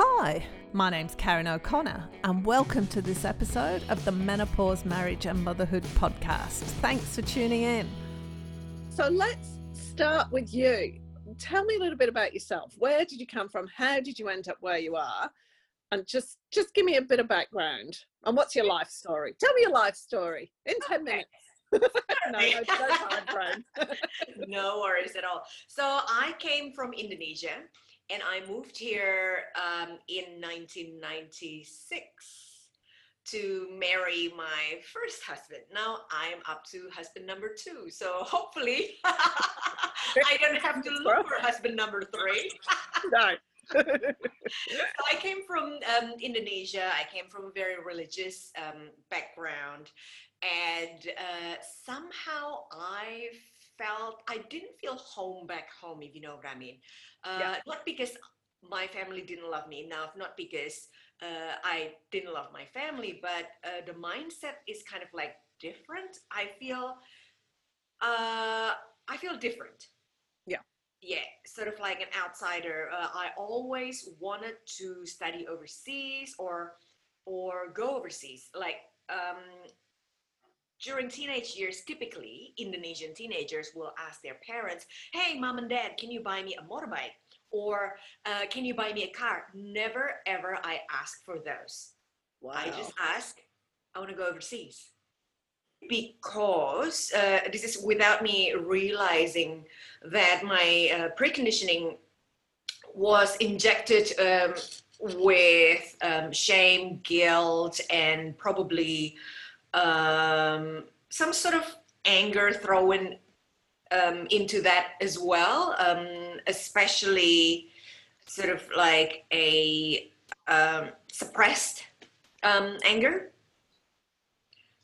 Hi, my name's Karen O'Connor, and welcome to this episode of the Menopause, Marriage and Motherhood podcast. Thanks for tuning in. So let's start with you. Tell me a little bit about yourself. Where did you come from? How did you end up where you are? And just just give me a bit of background. And what's your life story? Tell me your life story in 10 minutes. no, no, no no worries at all. So I came from Indonesia and I moved here um, in 1996 to marry my first husband. Now I'm up to husband number two. So hopefully I don't have to look for husband number three. no. so I came from um, Indonesia. I came from a very religious um, background. And uh, somehow I felt, I didn't feel home back home, if you know what I mean. Uh, yeah. Not because my family didn't love me enough, not because uh, I didn't love my family, but uh, the mindset is kind of like different. I feel, uh, I feel different. Yeah. Yeah, sort of like an outsider. Uh, I always wanted to study overseas or or go overseas. Like um, during teenage years, typically Indonesian teenagers will ask their parents, Hey, mom and dad, can you buy me a motorbike? Or uh, can you buy me a car? Never ever I ask for those. Wow. I just ask, I want to go overseas. Because uh, this is without me realizing that my uh, preconditioning was injected um, with um, shame, guilt, and probably um, some sort of anger thrown um, into that as well, um, especially sort of like a um, suppressed um, anger.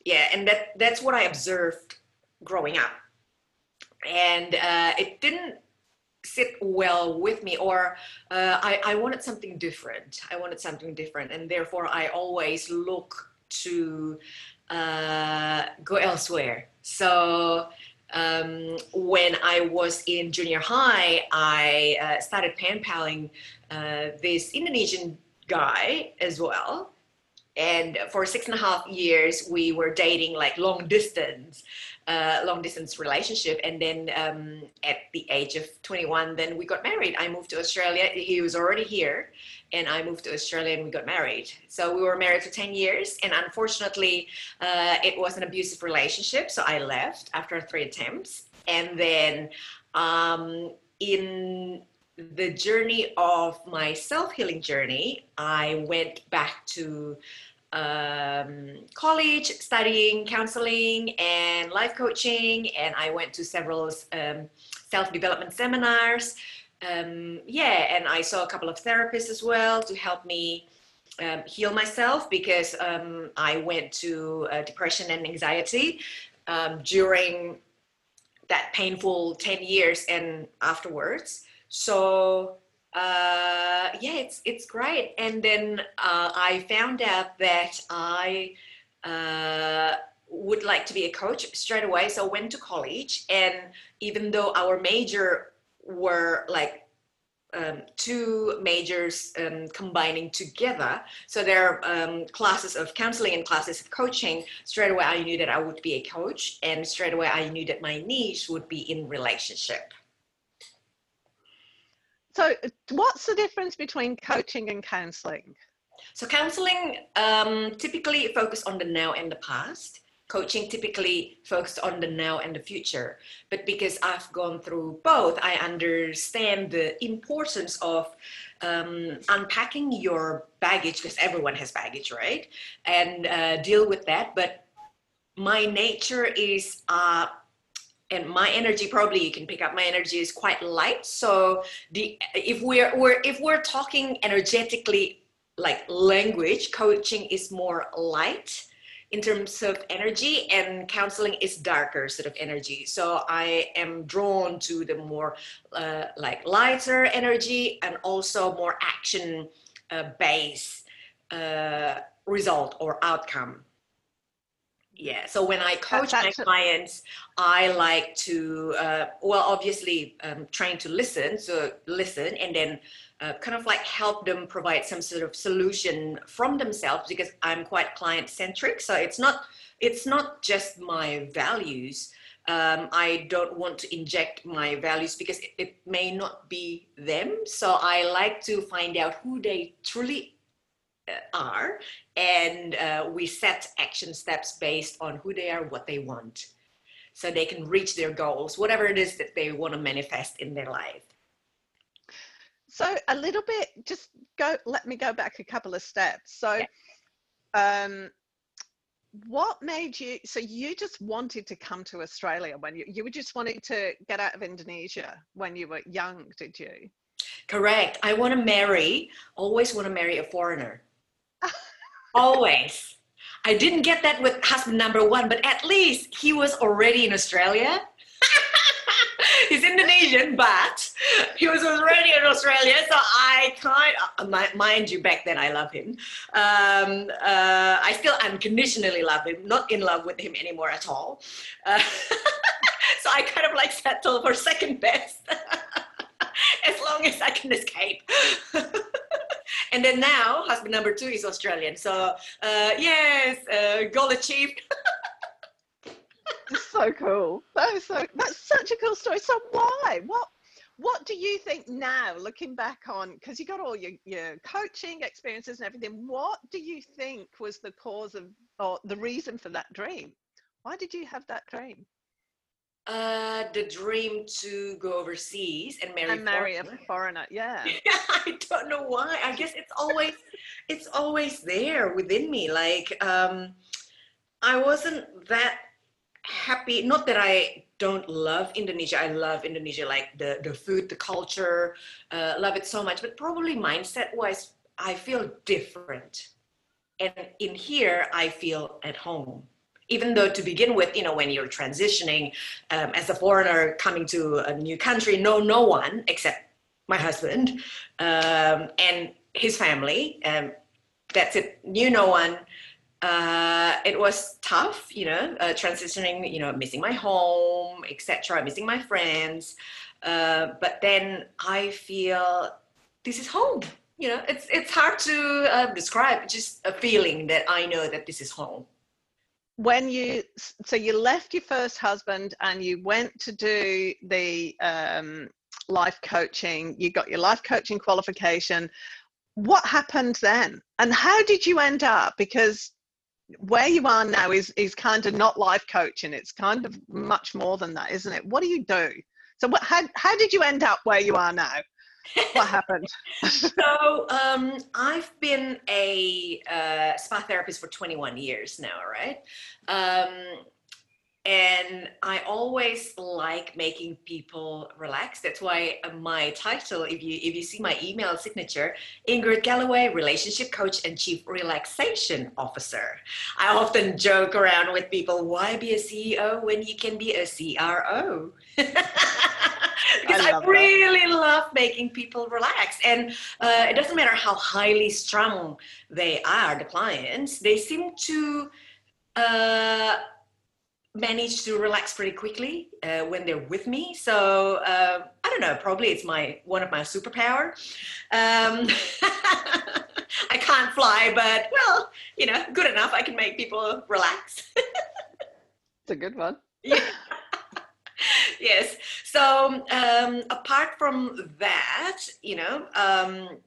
Yeah, and that that's what I observed growing up, and uh, it didn't sit well with me or uh, I, I wanted something different i wanted something different and therefore i always look to uh, go elsewhere. So um, when I was in junior high, I uh, started pen paling uh, this Indonesian guy as well. And for six and a half years, we were dating like long distance, uh, long distance relationship. And then um, at the age of 21, then we got married. I moved to Australia. He was already here and I moved to Australia and we got married. So we were married for 10 years, and unfortunately, uh, it was an abusive relationship. So I left after three attempts. And then um, in the journey of my self healing journey, I went back to um, college studying counseling and life coaching, and I went to several um, self development seminars um, yeah, and I saw a couple of therapists as well to help me um, heal myself because um, I went to uh, depression and anxiety um, during that painful 10 years and afterwards. So uh, yeah, it's it's great. And then uh, I found out that I uh, would like to be a coach straight away. So I went to college, and even though our major were like um, two majors um, combining together. So there are um, classes of counseling and classes of coaching. Straight away, I knew that I would be a coach, and straight away, I knew that my niche would be in relationship. So, what's the difference between coaching and counseling? So, counseling um, typically focus on the now and the past coaching typically focused on the now and the future. But because I've gone through both, I understand the importance of um, unpacking your baggage, because everyone has baggage, right? And uh, deal with that. But my nature is, uh, and my energy probably you can pick up my energy is quite light. So the if we're, we're if we're talking energetically like language coaching is more light in terms of energy and counseling is darker sort of energy. So i am drawn to the more uh, like lighter energy and also more action uh, based uh, result or outcome yeah so when i coach my clients i like to uh, well obviously um, trying to listen so listen and then uh, kind of like help them provide some sort of solution from themselves because i'm quite client centric so it's not it's not just my values. Um, i don't want to inject my values because it, it may not be them. So i like to find out who they truly uh, are and uh, we set action steps based on who they are what they want so they can reach their goals whatever it is that they want to manifest in their life. So a little bit just go let me go back a couple of steps. So yeah. um what made you so you just wanted to come to australia when you you were just wanting to get out of indonesia when you were young did you? Correct. I want to marry always want to marry a foreigner Always. I didn't get that with husband number one, but at least he was already in Australia. He's Indonesian, but he was already in Australia. So I kind of, mind you, back then I love him. Um, uh, I still unconditionally love him, not in love with him anymore at all. Uh, so I kind of like settle for second best as long as I can escape. And then now husband number two is Australian. So uh, yes, uh, goal achieved. so cool. Is so. That's such a cool story. So why? What? What do you think now, looking back on, because you got all your, your coaching experiences and everything, what do you think was the cause of, or the reason for that dream? Why did you have that dream? Uh, the dream to go overseas and marry, and marry foreigner. a foreigner. Yeah. I don't know why. I guess it's always it's always there within me. Like um, I wasn't that happy. Not that I don't love Indonesia. I love Indonesia, like the the food, the culture. Uh, love it so much. But probably mindset wise, I feel different. And in here, I feel at home even though to begin with, you know, when you're transitioning um, as a foreigner coming to a new country, know no one except my husband um, and his family. Um, that's it. Knew no one. Uh, it was tough, you know, uh, transitioning, you know, missing my home, etc., missing my friends. Uh, but then I feel this is home. You know, it's it's hard to uh, describe. Just a feeling that I know that this is home when you so you left your first husband and you went to do the um, life coaching you got your life coaching qualification. What happened then? And how did you end up? Because where you are now is is kind of not life coaching it's kind of much more than that isn't it? What do you do? So what how, how did you end up where you are now what happened? so um, I've been a uh, spa therapist for 21 years now, right? Um, and I always like making people relax. That's why uh, my title, if you if you see my email signature, Ingrid Galloway, relationship coach and chief relaxation officer. I often joke around with people, why be a CEO when you can be a CRO? because I, I really that. love making people relax. And uh, it doesn't matter how highly strung they are, the clients, they seem to uh, manage to relax pretty quickly uh, when they're with me. So uh, I don't know, probably it's my one of my superpower. Um, I can't fly, but well, you know, good enough. I can make people relax. it's a good one. Yeah yes. So um, apart from that, you know, um,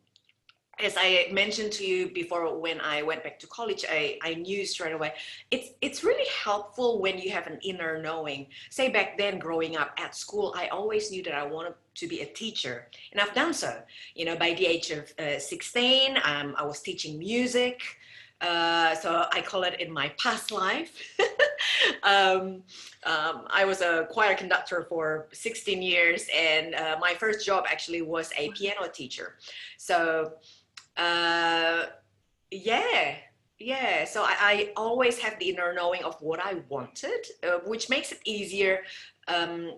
as I mentioned to you before, when I went back to college, I, I knew straight away. It's it's really helpful when you have an inner knowing. Say back then, growing up at school, I always knew that I wanted to be a teacher, and I've done so. You know, by the age of uh, 16, um, I was teaching music. Uh, so I call it in my past life. um, um, I was a choir conductor for 16 years, and uh, my first job actually was a piano teacher. So, uh, yeah, yeah. So I, I, always have the inner knowing of what I wanted, uh, which makes it easier um,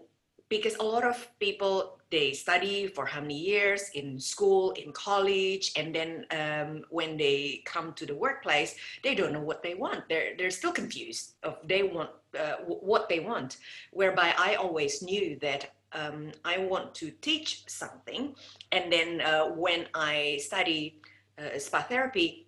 because a lot of people they study for how many years in school in college and then um, when they come to the workplace they don't know what they want they're, they're still confused of they want uh, what they want whereby i always knew that um, i want to teach something. And then uh, when i study uh, spa therapy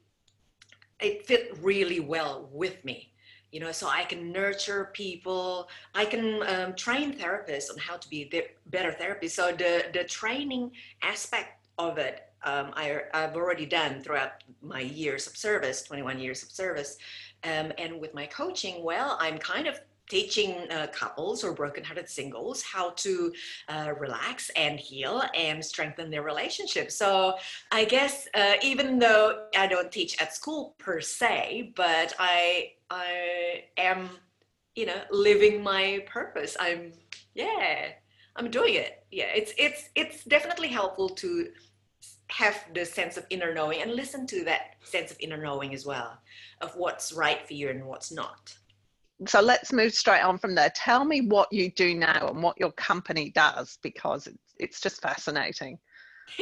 it fit really well with me. You know so i can nurture people. I can um, train therapists on how to be better therapists. So the the training aspect of it um, I, have already done throughout my years of service 21 years of service. Um, and with my coaching well i'm kind of teaching uh, couples or broken-hearted singles how to uh, relax and heal and strengthen their relationship. So I guess uh, even though I don't teach at school per se, but I I am, you know, living my purpose. I'm, yeah, I'm doing it. Yeah, it's it's it's definitely helpful to have the sense of inner knowing and listen to that sense of inner knowing as well of what's right for you and what's not. So let's move straight on from there. Tell me what you do now and what your company does because it's, just fascinating.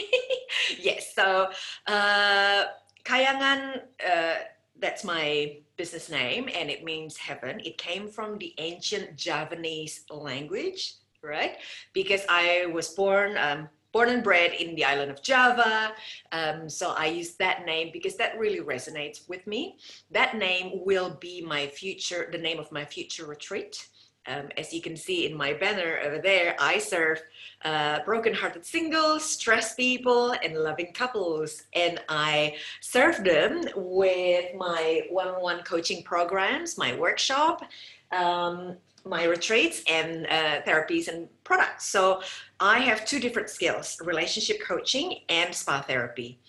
yes. So, uh, Kayangan, uh, that's my business name and it means heaven. It came from the ancient Javanese language, right? Because I was born, um, born and bred in the island of Java. Um, so I use that name because that really resonates with me. That name will be my future, the name of my future retreat. Um, as you can see in my banner over there, I serve uh, broken-hearted singles, stressed people, and loving couples. And I serve them with my one-on-one coaching programs, my workshop, um, my retreats, and uh, therapies and products. So I have two different skills, relationship coaching and spa therapy.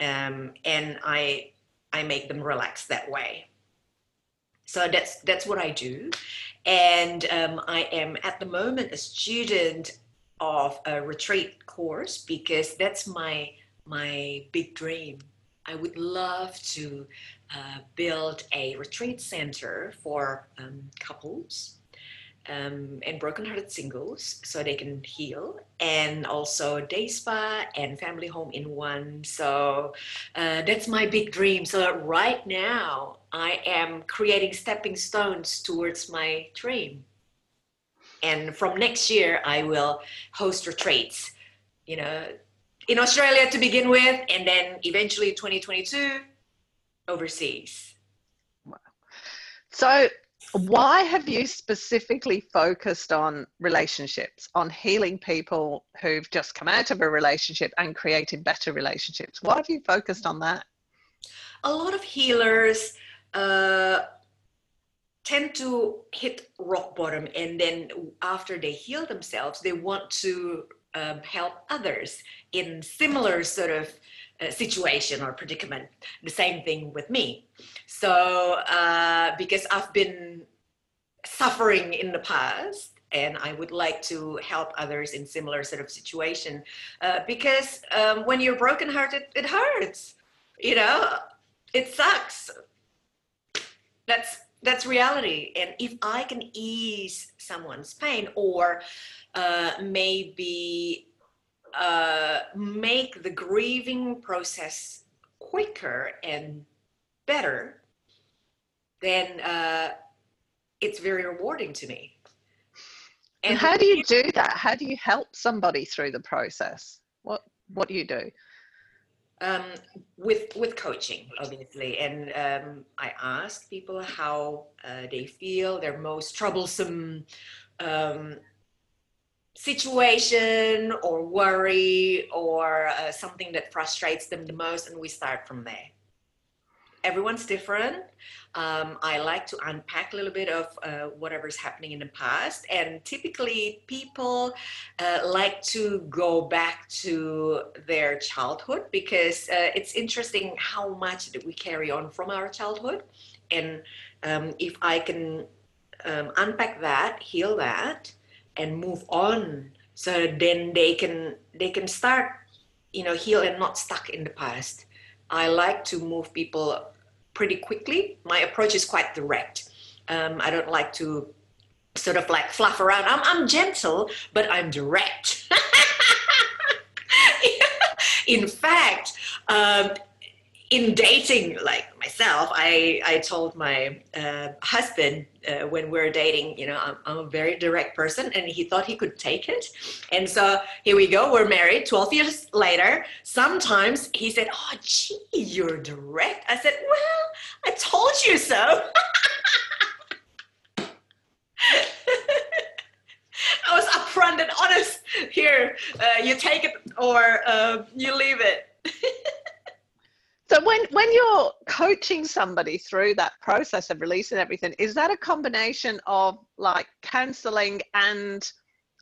Um, and I, I make them relax that way. So that's that's what I do, and um, I am at the moment a student of a retreat course because that's my my big dream. I would love to uh, build a retreat center for um, couples um, and broken-hearted singles so they can heal and also day spa and family home in one. So uh, that's my big dream. So right now i am creating stepping stones towards my dream and from next year i will host retreats you know in australia to begin with and then eventually 2022 overseas. So why have you specifically focused on relationships on healing people who've just come out of a relationship and created better relationships? Why have you focused on that? A lot of healers uh, tend to hit rock bottom and then after they heal themselves they want to um, help others in similar sort of uh, situation or predicament. The same thing with me. So, uh, because I've been suffering in the past, and I would like to help others in similar sort of situation, uh, because um, when you're brokenhearted, it hurts. You know, it sucks. That's that's reality. And if I can ease someone's pain, or uh, maybe uh, make the grieving process quicker and better, then uh, it's very rewarding to me. And, and how do you do that? How do you help somebody through the process? What What do you do? Um, with with coaching, obviously, and um, I ask people how uh, they feel, their most troublesome um, situation or worry or uh, something that frustrates them the most and we start from there everyone's different. Um, i like to unpack a little bit of uh, whatever's happening in the past. And typically people uh, like to go back to their childhood because uh, it's interesting how much that we carry on from our childhood. And um, if i can um, unpack that heal that and move on so then they can they can start you know heal and not stuck in the past. I like to move people pretty quickly my approach is quite direct um, i don't like to sort of like fluff around. I'm, I'm gentle, but I'm direct. in fact, um, in dating like myself i i told my uh, husband uh, when we are dating you know I'm, I'm, a very direct person and he thought he could take it and so here we go we're married 12 years later sometimes he said oh gee you're direct i said well i told you so I was upfront and honest. Here, uh, you take it or uh, you leave it. So when when you're coaching somebody through that process of releasing everything, is that a combination of like counseling and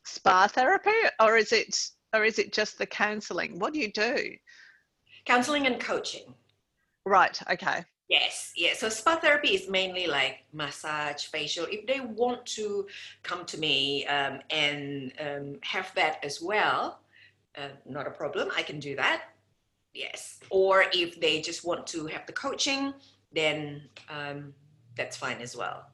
spa therapy, or is it or is it just the counseling? What do you do? Counseling and coaching. Right. Okay. Yes, yeah. So spa therapy is mainly like massage, facial. If they want to come to me um, and um, have that as well, uh, not a problem. I can do that yes. Or if they just want to have the coaching then um, that's fine as well.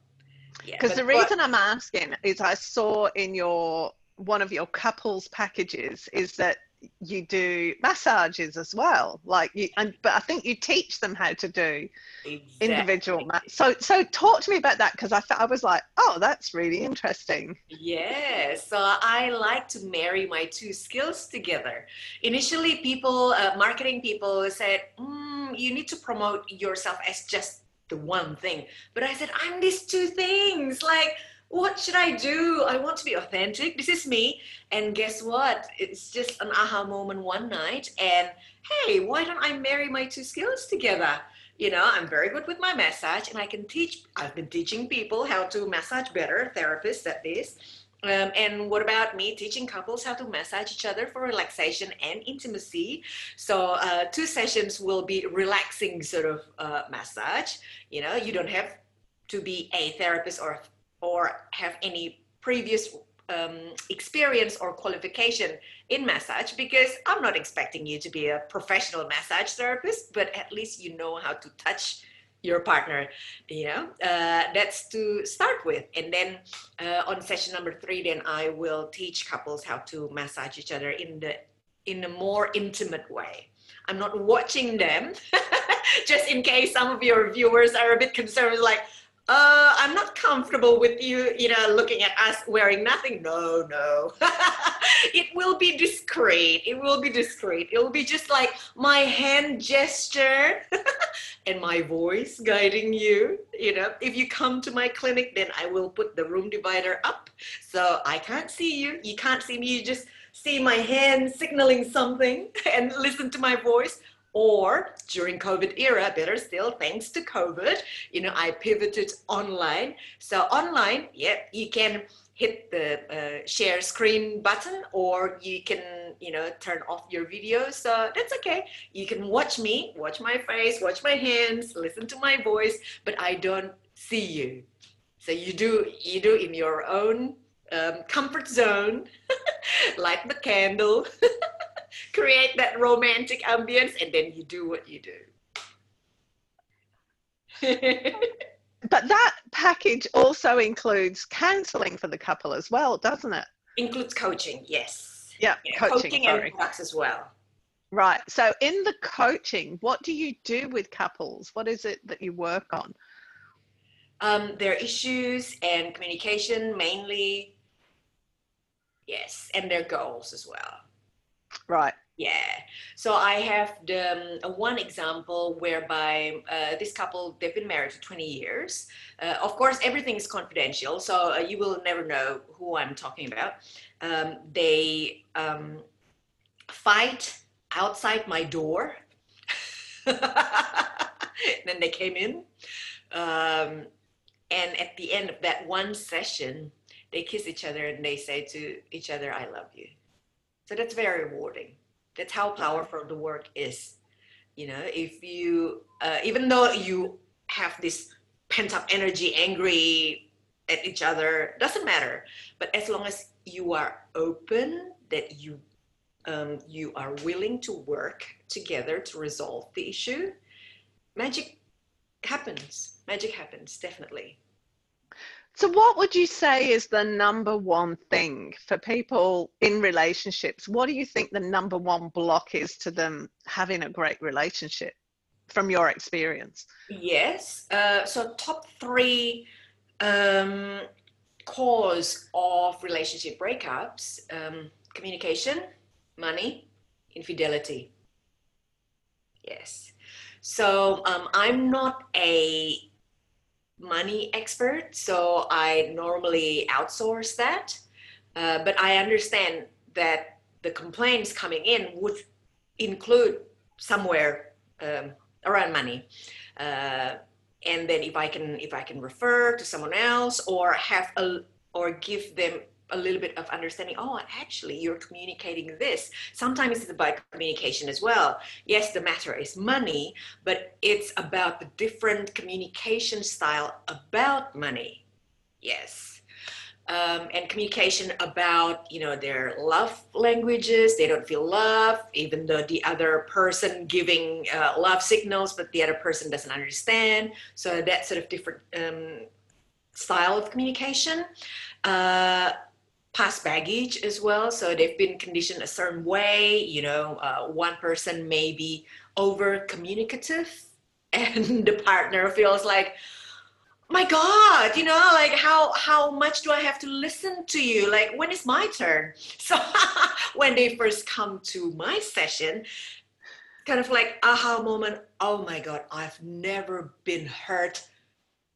Yeah because the reason i'm asking is i saw in your one of your couples packages is that you do massages as well like you and but i think you teach them how to do exactly. individual ma- so so talk to me about that because i thought i was like oh that's really interesting. Yeah so i like to marry my two skills together. Initially people uh, marketing people said mm, you need to promote yourself as just the one thing. But i said i'm these two things. Like what should I do? I want to be authentic. This is me. And guess what? It's just an aha moment one night. And hey, why don't I marry my two skills together? You know, I'm very good with my massage and I can teach, I've been teaching people how to massage better, therapists at least. Um, and what about me teaching couples how to massage each other for relaxation and intimacy? So, uh, two sessions will be relaxing sort of uh, massage. You know, you don't have to be a therapist or or have any previous um, experience or qualification in massage because I'm not expecting you to be a professional massage therapist, but at least you know how to touch your partner you know? Uh, that's to start with. And then uh, on session number three then i will teach couples how to massage each other in the in a more intimate way. I'm not watching them just in case some of your viewers are a bit concerned like uh, I'm not comfortable with you, you know, looking at us wearing nothing. No, no. it will be discreet. It will be discreet. It will be just like my hand gesture and my voice guiding you. You know, if you come to my clinic, then I will put the room divider up. So I can't see you. You can't see me. You just see my hand signaling something and listen to my voice or during covid era better still thanks to covid you know i pivoted online. So online yeah you can hit the uh, share screen button or you can you know turn off your video. So that's okay. You can watch me watch my face watch my hands listen to my voice but i don't see you. So you do you do in your own um, comfort zone light the candle create that romantic ambience, and then you do what you do. but that package also includes counseling for the couple as well, doesn't it? Includes coaching, yes. Yeah, yeah coaching, coaching and products as well. Right. So, in the coaching, what do you do with couples? What is it that you work on? Um, their issues and communication mainly. Yes, and their goals as well. Right. Yeah. So I have the um, one example whereby uh, this couple they've been married for 20 years. Uh, of course, everything is confidential, so uh, you will never know who I'm talking about. Um, they um, fight outside my door. then they came in, um, and at the end of that one session, they kiss each other and they say to each other, "I love you." So that's very rewarding. That's how powerful the work is. You know, if you, uh, even though you have this pent up energy, angry at each other, doesn't matter. But as long as you are open, that you um, you are willing to work together to resolve the issue, magic happens. Magic happens, definitely. So, what would you say is the number one thing for people in relationships? What do you think the number one block is to them having a great relationship from your experience? Yes. Uh, so, top three um, cause of relationship breakups um, communication, money, infidelity. Yes. So, um, I'm not a money expert, so I normally outsource that. Uh, but I understand that the complaints coming in would include somewhere um, around money. Uh, and then if I can if I can refer to someone else or have a or give them a little bit of understanding oh actually you're communicating this. Sometimes it's about communication as well. Yes the matter is money but it's about the different communication style about money. Yes. Um, and communication about you know their love languages. They don't feel love even though the other person giving uh, love signals but the other person doesn't understand. So that sort of different um, style of communication. Uh, past baggage as well. So they've been conditioned a certain way. You know, uh, one person may be over communicative, and the partner feels like, my God, you know, like how how much do I have to listen to you? Like when is my turn? So when they first come to my session, kind of like aha moment. Oh my God, I've never been hurt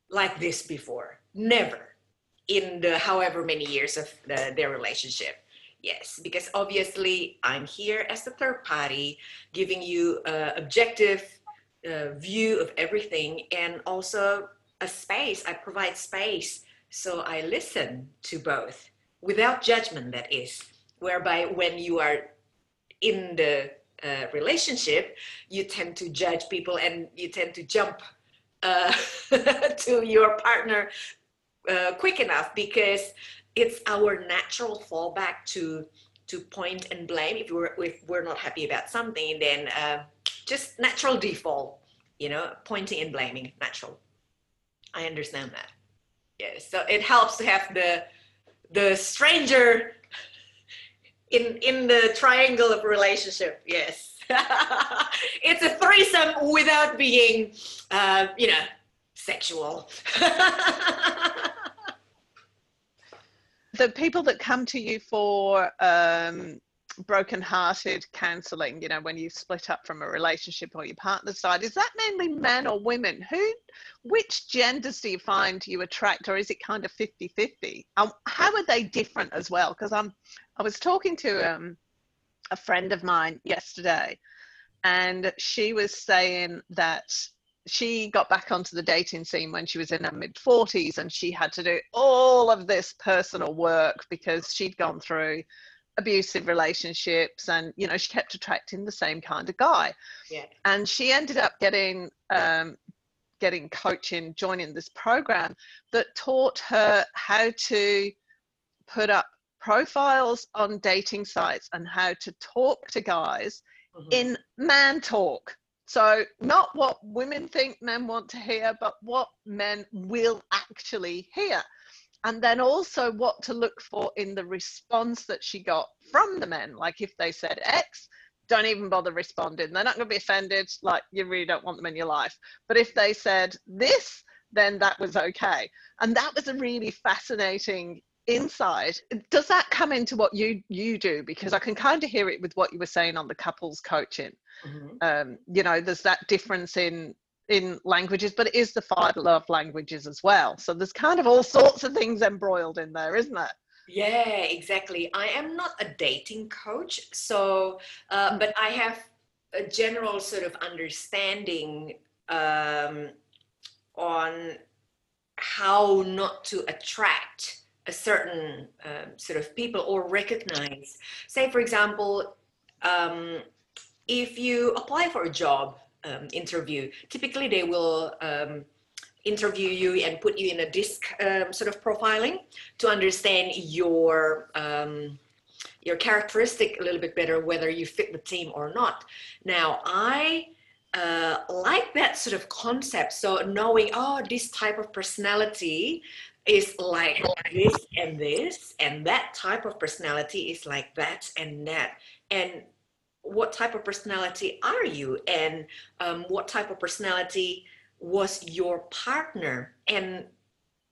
like this before. Never in the however many years of the, their relationship. Yes, because obviously I'm here as the third party, giving you an objective uh, view of everything, and also a space. I provide space, so I listen to both without judgment. That is, whereby when you are in the uh, relationship, you tend to judge people and you tend to jump uh, to your partner uh, quick enough because it's our natural fallback to to point and blame. If we're if we're not happy about something then uh, just natural default you know pointing and blaming natural. I understand that. Yes so it helps to have the the stranger in in the triangle of relationship yes. It's a threesome without being uh, you know sexual the people that come to you for um, broken-hearted counselling, you know, when you split up from a relationship or your partner's side, is that mainly men or women? Who, which genders do you find you attract, or is it kind of 50-50? Um, how are they different as well? Because I'm, I was talking to um, a friend of mine yesterday, and she was saying that she got back onto the dating scene when she was in her mid 40s and she had to do all of this personal work because she'd gone through abusive relationships and you know she kept attracting the same kind of guy yeah. and she ended up getting um, getting coaching joining this program that taught her how to put up profiles on dating sites and how to talk to guys mm-hmm. in man talk so, not what women think men want to hear, but what men will actually hear. And then also what to look for in the response that she got from the men. Like if they said X, don't even bother responding. They're not going to be offended, like you really don't want them in your life. But if they said this, then that was okay. And that was a really fascinating insight. Does that come into what you you do? Because I can kind of hear it with what you were saying on the couples coaching mm-hmm. um, you know there's that difference in in languages but it is the five love languages as well so there's kind of all sorts of things embroiled in there isn't it yeah exactly i am not a dating coach so uh, but i have a general sort of understanding um, on how not to attract a certain um, sort of people or recognize say for example um, if you apply for a job um, interview, typically they will um, interview you and put you in a disc um, sort of profiling to understand your um, your characteristic a little bit better, whether you fit the team or not. Now, I uh, like that sort of concept. So knowing, oh, this type of personality is like this and this, and that type of personality is like that and that. And what type of personality are you? And um, what type of personality was your partner? And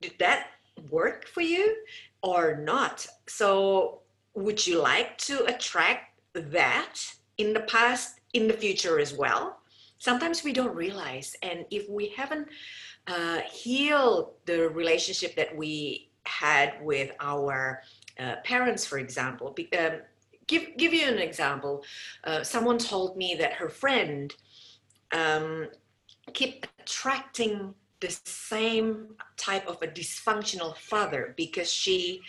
did that work for you or not? So, would you like to attract that in the past, in the future as well? Sometimes we don't realize, and if we haven't uh, healed the relationship that we had with our uh, parents, for example, be, um, give give you an example. Uh, someone told me that her friend um, keep attracting the same type of a dysfunctional father because she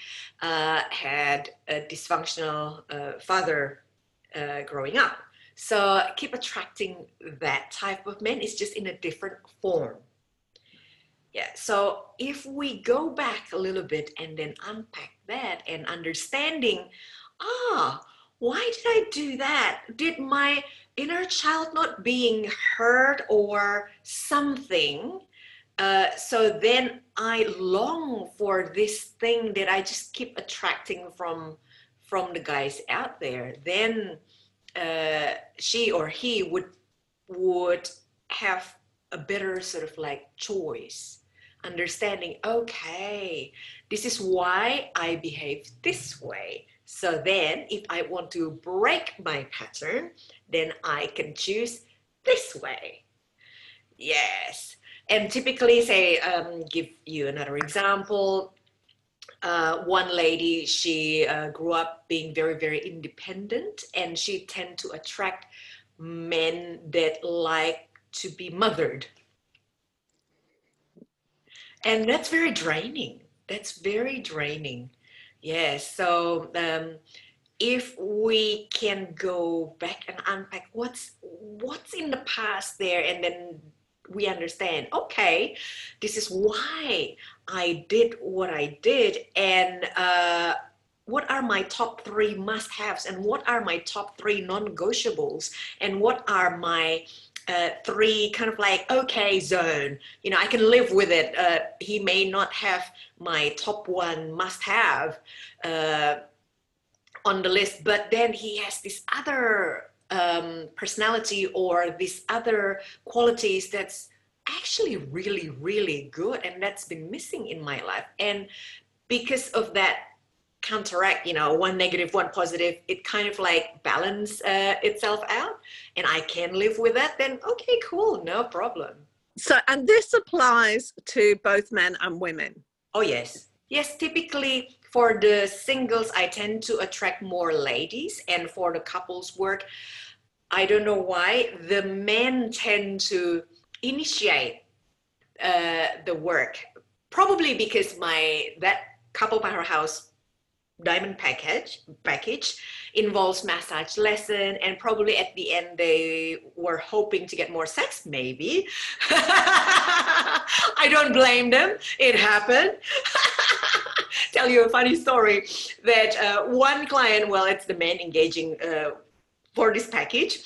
uh, had a dysfunctional uh, father uh, growing up. So keep attracting that type of men. It's just in a different form. Yeah. So if we go back a little bit and then unpack that and understanding, ah, why did I do that? Did my inner child not being heard or something uh, so then I long for this thing that I just keep attracting from from the guys out there. Then uh, she or he would would have a better sort of like choice, understanding. Okay, this is why I behave this way. So then, if I want to break my pattern, then I can choose this way. Yes and typically say um, give you another example uh, one lady she uh, grew up being very very independent and she tend to attract men that like to be mothered and that's very draining. That's very draining. Yes so um, if we can go back and unpack what's what's in the past there and then we understand okay this is why i did what i did and uh, what are my top three must haves and what are my top three non-negotiables and what are my uh, three kind of like okay zone you know i can live with it uh, he may not have my top one must have uh, on the list but then he has this other um, personality or these other qualities that's actually really, really good. And that's been missing in my life. And because of that counteract, you know, one negative, one positive, it kind of like balance uh, itself out. And I can live with that, then okay, cool, no problem. So, and this applies to both men and women. Oh, yes. Yes, typically for the singles, I tend to attract more ladies. And for the couples work, I don't know why, the men tend to initiate uh, the work. Probably because my that couple powerhouse diamond package package involves massage lesson and probably at the end they were hoping to get more sex maybe. I don't blame them. It happened. Tell you a funny story that uh, one client well it's the man engaging uh, for this package.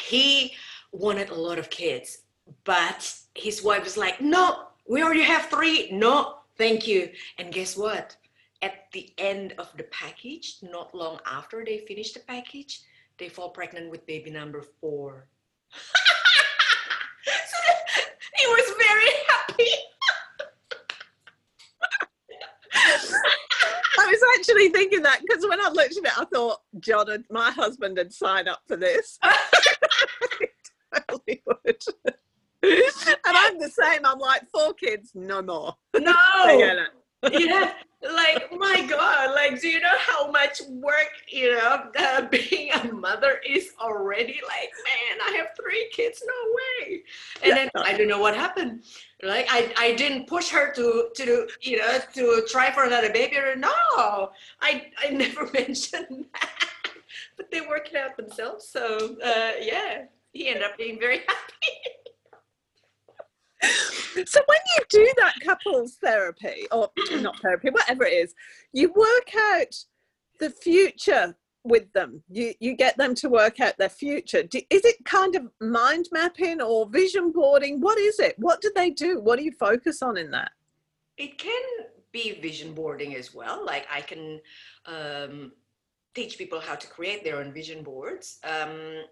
He wanted a lot of kids but his wife was like no we already have three. No thank you. And guess what at the end of the package not long after they finish the package they fall pregnant with baby number four so he was very happy I was actually thinking that because when I looked at it, I thought, John, my husband had signed up for this. totally would. and I'm the same. I'm like, four kids, no more. No. Yeah. Like, my God, like, do you know how much work, you know, uh, being a mother is already? Like, man, I have three kids, no way. And then I don't know what happened. Like, I, I didn't push her to, to, you know, to try for another baby. Or, no, I, I never mentioned that. But they work it out themselves. So, uh, yeah, he ended up being very happy so when you do that couples therapy or not therapy whatever it is you work out the future with them. You you get them to work out their future. Do, is it kind of mind mapping or vision boarding? What is it? What do they do? What do you focus on in that? It can be vision boarding as well. Like I can um, teach people how to create their own vision boards. Um,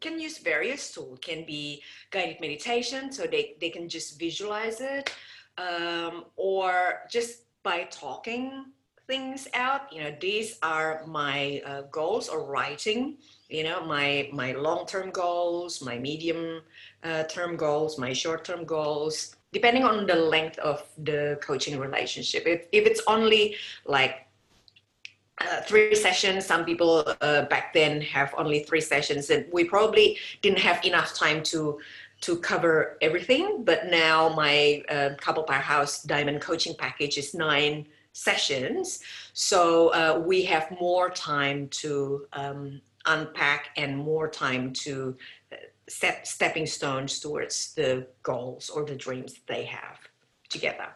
can use various tools. Can be guided meditation, so they they can just visualize it, um, or just by talking things out. You know, these are my uh, goals, or writing. You know, my my long term goals, my medium uh, term goals, my short term goals depending on the length of the coaching relationship. If, if it's only like uh, three sessions, some people uh, back then have only three sessions, and we probably didn't have enough time to to cover everything. But now my uh, couple powerhouse diamond coaching package is nine sessions, so uh, we have more time to um, unpack and more time to set stepping stones towards the goals or the dreams they have together.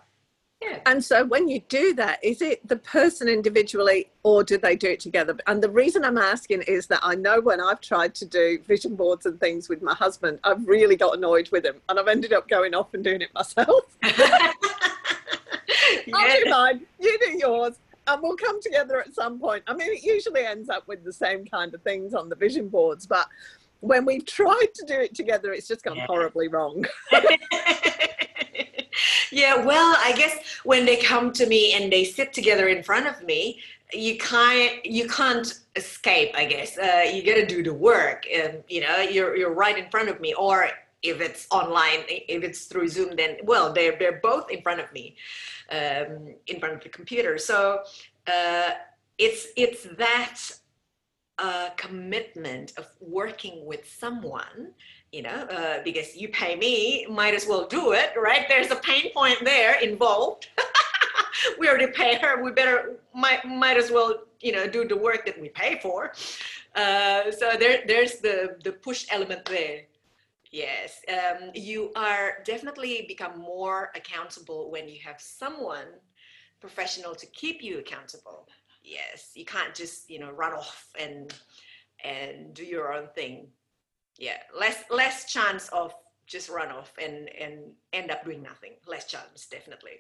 Yeah. And so when you do that, is it the person individually or do they do it together? And the reason I'm asking is that I know when I've tried to do vision boards and things with my husband, I've really got annoyed with him and I've ended up going off and doing it myself. yeah. I'll do mine, you do yours, and we'll come together at some point. I mean, it usually ends up with the same kind of things on the vision boards, but when we've tried to do it together, it's just gone yeah. horribly wrong. yeah, well, I guess when they come to me and they sit together in front of me, you can't you can't escape. I guess uh, you got to do the work, and you know you're you're right in front of me. Or if it's online, if it's through Zoom, then well, they're they're both in front of me, um, in front of the computer. So uh, it's it's that a commitment of working with someone you know uh, because you pay me might as well do it right? There's a pain point there involved. We already pay her. We better might might as well you know do the work that we pay for. Uh, so there there's the the push element there. Yes um, you are definitely become more accountable when you have someone professional to keep you accountable. Yes you can't just you know run off and and do your own thing yeah less less chance of just run off and and end up doing nothing less chance definitely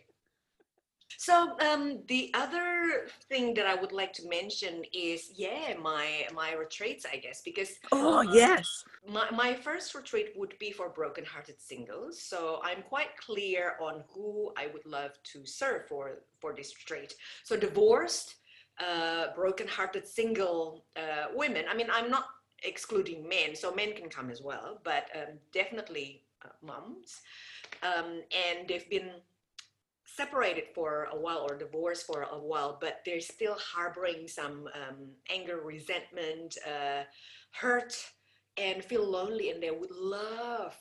so um, the other thing that I would like to mention is, yeah, my my retreats, I guess, because oh uh, yes, my my first retreat would be for broken-hearted singles. So I'm quite clear on who I would love to serve for for this retreat. So divorced, uh, broken-hearted single uh, women. I mean, I'm not excluding men, so men can come as well, but um, definitely uh, moms. Um, and they've been separated for a while or divorced for a while, but they're still harboring some um, anger, resentment, uh, hurt, and feel lonely, and they would love,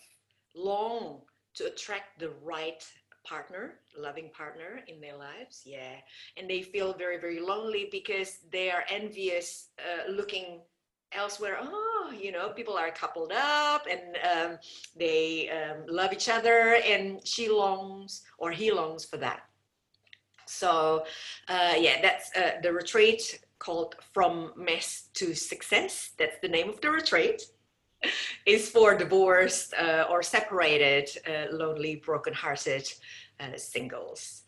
long to attract the right partner, loving partner in their lives. Yeah. And they feel very, very lonely because they are envious uh, looking elsewhere. Oh, you know, people are coupled up and um, they um, love each other, and she longs or he longs for that. So, uh, yeah, that's uh, the retreat called From Mess to Success. That's the name of the retreat is for divorced uh, or separated, uh, lonely, broken-hearted uh, singles.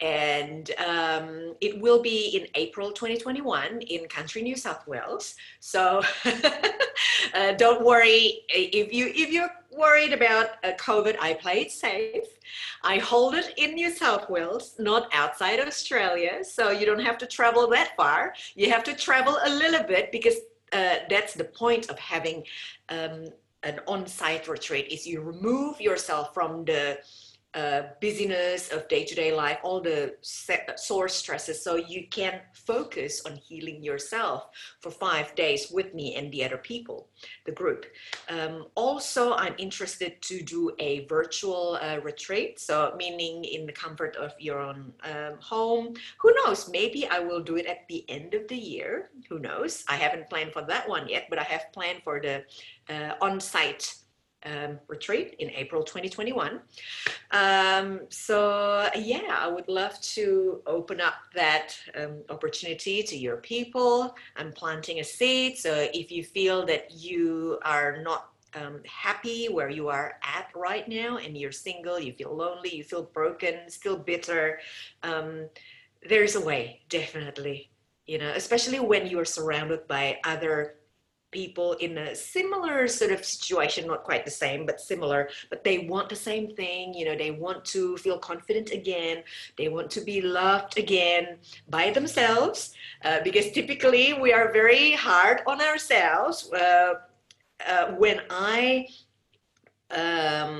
And um, it will be in April 2021 in country New South Wales. So uh, don't worry if you if you're worried about COVID. I play it safe. I hold it in New South Wales, not outside Australia. So you don't have to travel that far. You have to travel a little bit because uh, that's the point of having um, an on-site retreat is you remove yourself from the uh, busyness of day-to-day life, all the source stresses, so you can focus on healing yourself for five days with me and the other people, the group. Um, also, I'm interested to do a virtual uh, retreat, so meaning in the comfort of your own um, home. Who knows? Maybe I will do it at the end of the year. Who knows? I haven't planned for that one yet, but I have planned for the uh, on-site um, retreat in April 2021. Um, so yeah, I would love to open up that um, opportunity to your people. I'm planting a seed. So if you feel that you are not um, happy where you are at right now and you're single, you feel lonely, you feel broken, still bitter, um, there's a way, definitely. You know, especially when you're surrounded by other people in a similar sort of situation, not quite the same, but similar, but they want the same thing. You know, they want to feel confident again. They want to be loved again by themselves uh, because typically we are very hard on ourselves. Uh, uh, when I um,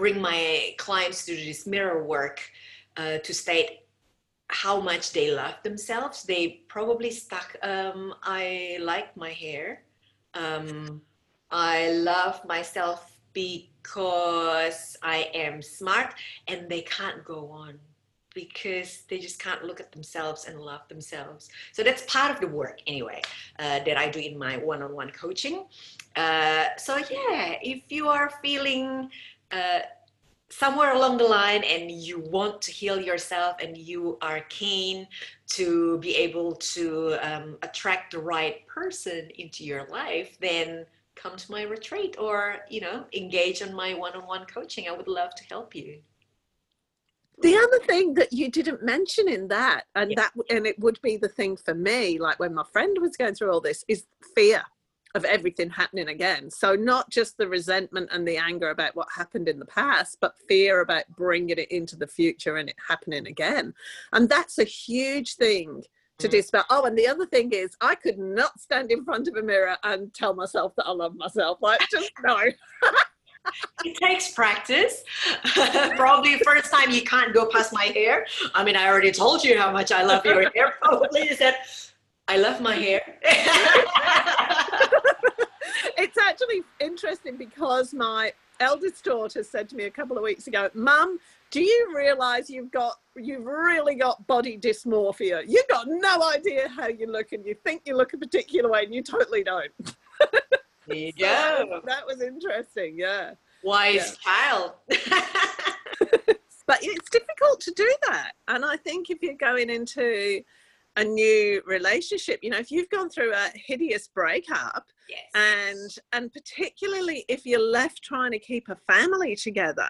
bring my clients to this mirror work uh, to state how much they love themselves, they probably stuck, um, I like my hair um, I love myself because I am smart and they can't go on because they just can't look at themselves and love themselves. So that's part of the work anyway uh, that I do in my one-on-one coaching. Uh, so yeah, if you are feeling uh, somewhere along the line and you want to heal yourself and you are keen to be able to um, attract the right person into your life then come to my retreat or you know engage on my one-on-one coaching. I would love to help you. The other thing that you didn't mention in that and yeah. that and it would be the thing for me like when my friend was going through all this is fear of everything happening again. So not just the resentment and the anger about what happened in the past, but fear about bringing it into the future and it happening again. And that's a huge thing to mm. dispel. Oh, and the other thing is, I could not stand in front of a mirror and tell myself that I love myself. Like, just no. it takes practice. Probably first time you can't go past my hair. I mean, I already told you how much I love your hair. Probably you said, I love my hair. It's actually interesting because my eldest daughter said to me a couple of weeks ago, Mum, do you realize you've got you've really got body dysmorphia? You've got no idea how you look and you think you look a particular way and you totally don't. There you so go. That was interesting, yeah. Wise yeah. child. but it's difficult to do that. And I think if you're going into a new relationship you know if you've gone through a hideous breakup yes. and and particularly if you're left trying to keep a family together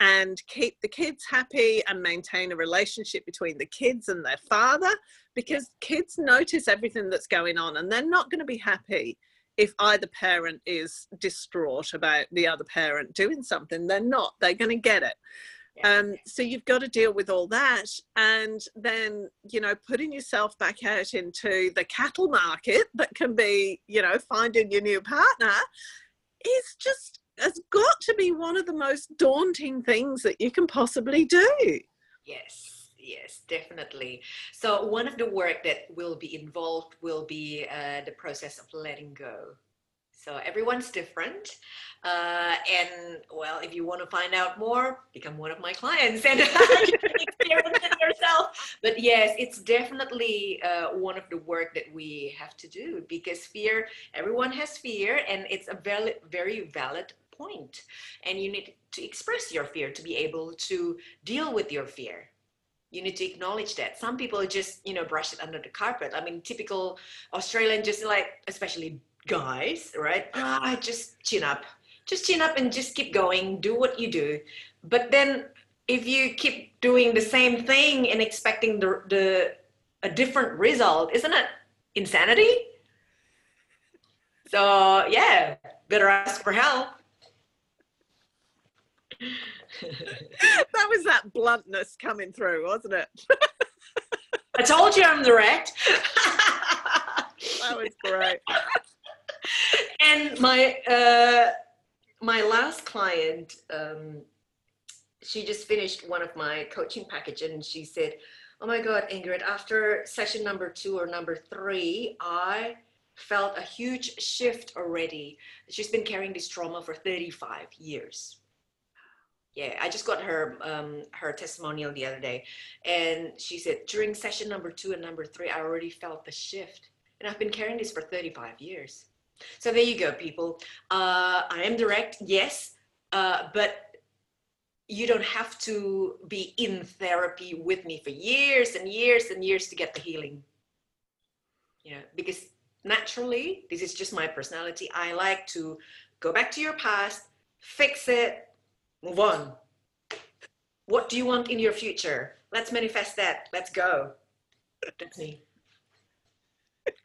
and keep the kids happy and maintain a relationship between the kids and their father because kids notice everything that's going on and they're not going to be happy if either parent is distraught about the other parent doing something they're not they're going to get it um, so you've got to deal with all that and then you know putting yourself back out into the cattle market that can be you know finding your new partner is just has got to be one of the most daunting things that you can possibly do. Yes yes definitely. So one of the work that will be involved will be uh, the process of letting go so everyone's different. Uh, and well, if you want to find out more, become one of my clients and experience it yourself. But yes, it's definitely uh, one of the work that we have to do because fear, everyone has fear and it's a very, very valid point. And you need to express your fear to be able to deal with your fear you need to acknowledge that some people just you know brush it under the carpet i mean typical australian just like especially guys, right? Ah, just chin up, just chin up and just keep going, do what you do. But then if you keep doing the same thing and expecting the, the a different result, isn't it insanity? So yeah, better ask for help. that was that bluntness coming through, wasn't it? I told you I'm the direct. that was great and my uh, my last client, um, she just finished one of my coaching package, and she said, "Oh my God, Ingrid! After session number two or number three, I." felt a huge shift already. She's been carrying this trauma for 35 years yeah i just got her um, her testimonial the other day and she said during session number two and number three i already felt the shift and i've been carrying this for 35 years so there you go, people. Uh, I am direct, yes, uh, but you don't have to be in therapy with me for years and years and years to get the healing. You know, because naturally, this is just my personality. I like to go back to your past, fix it, move on. What do you want in your future? Let's manifest that. Let's go. That's me.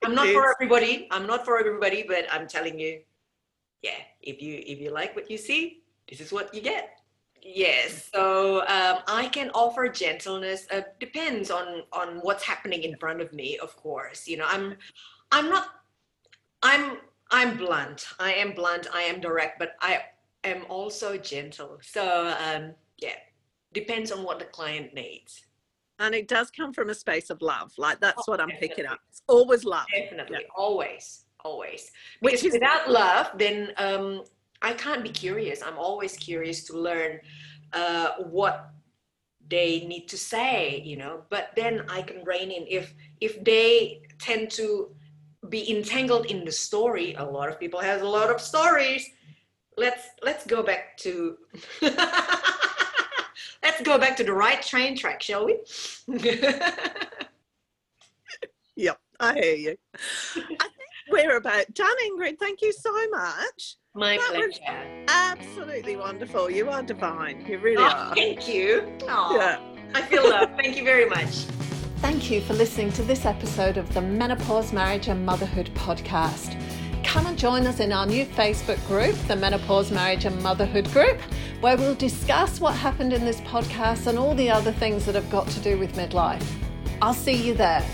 I'm not for everybody. I'm not for everybody, but I'm telling you, yeah, if you if you like what you see, this is what you get. Yes, so um, I can offer gentleness. Uh, depends on on what's happening in front of me, of course. You know, I'm I'm not I'm I'm blunt. I am blunt. I am direct, but I am also gentle. So um, yeah, depends on what the client needs. And it does come from a space of love. Like that's oh, what I'm definitely. picking up. It's always love. Definitely, yeah. always, always. Because Which is without love, then um, I can't be curious. I'm always curious to learn uh, what they need to say, you know. But then I can rein in if if they tend to be entangled in the story. A lot of people have a lot of stories. Let's let's go back to let's go back to the right train track, shall we? yep, I hear you. I think we're about done, Ingrid. Thank you so much. My that pleasure. absolutely wonderful. You are divine. You really oh, are. Thank you. Oh, yeah. I feel loved. thank you very much. Thank you for listening to this episode of the Menopause, Marriage and Motherhood podcast. Come and join us in our new Facebook group, the Menopause, Marriage and Motherhood group, where we'll discuss what happened in this podcast and all the other things that have got to do with midlife. I'll see you there.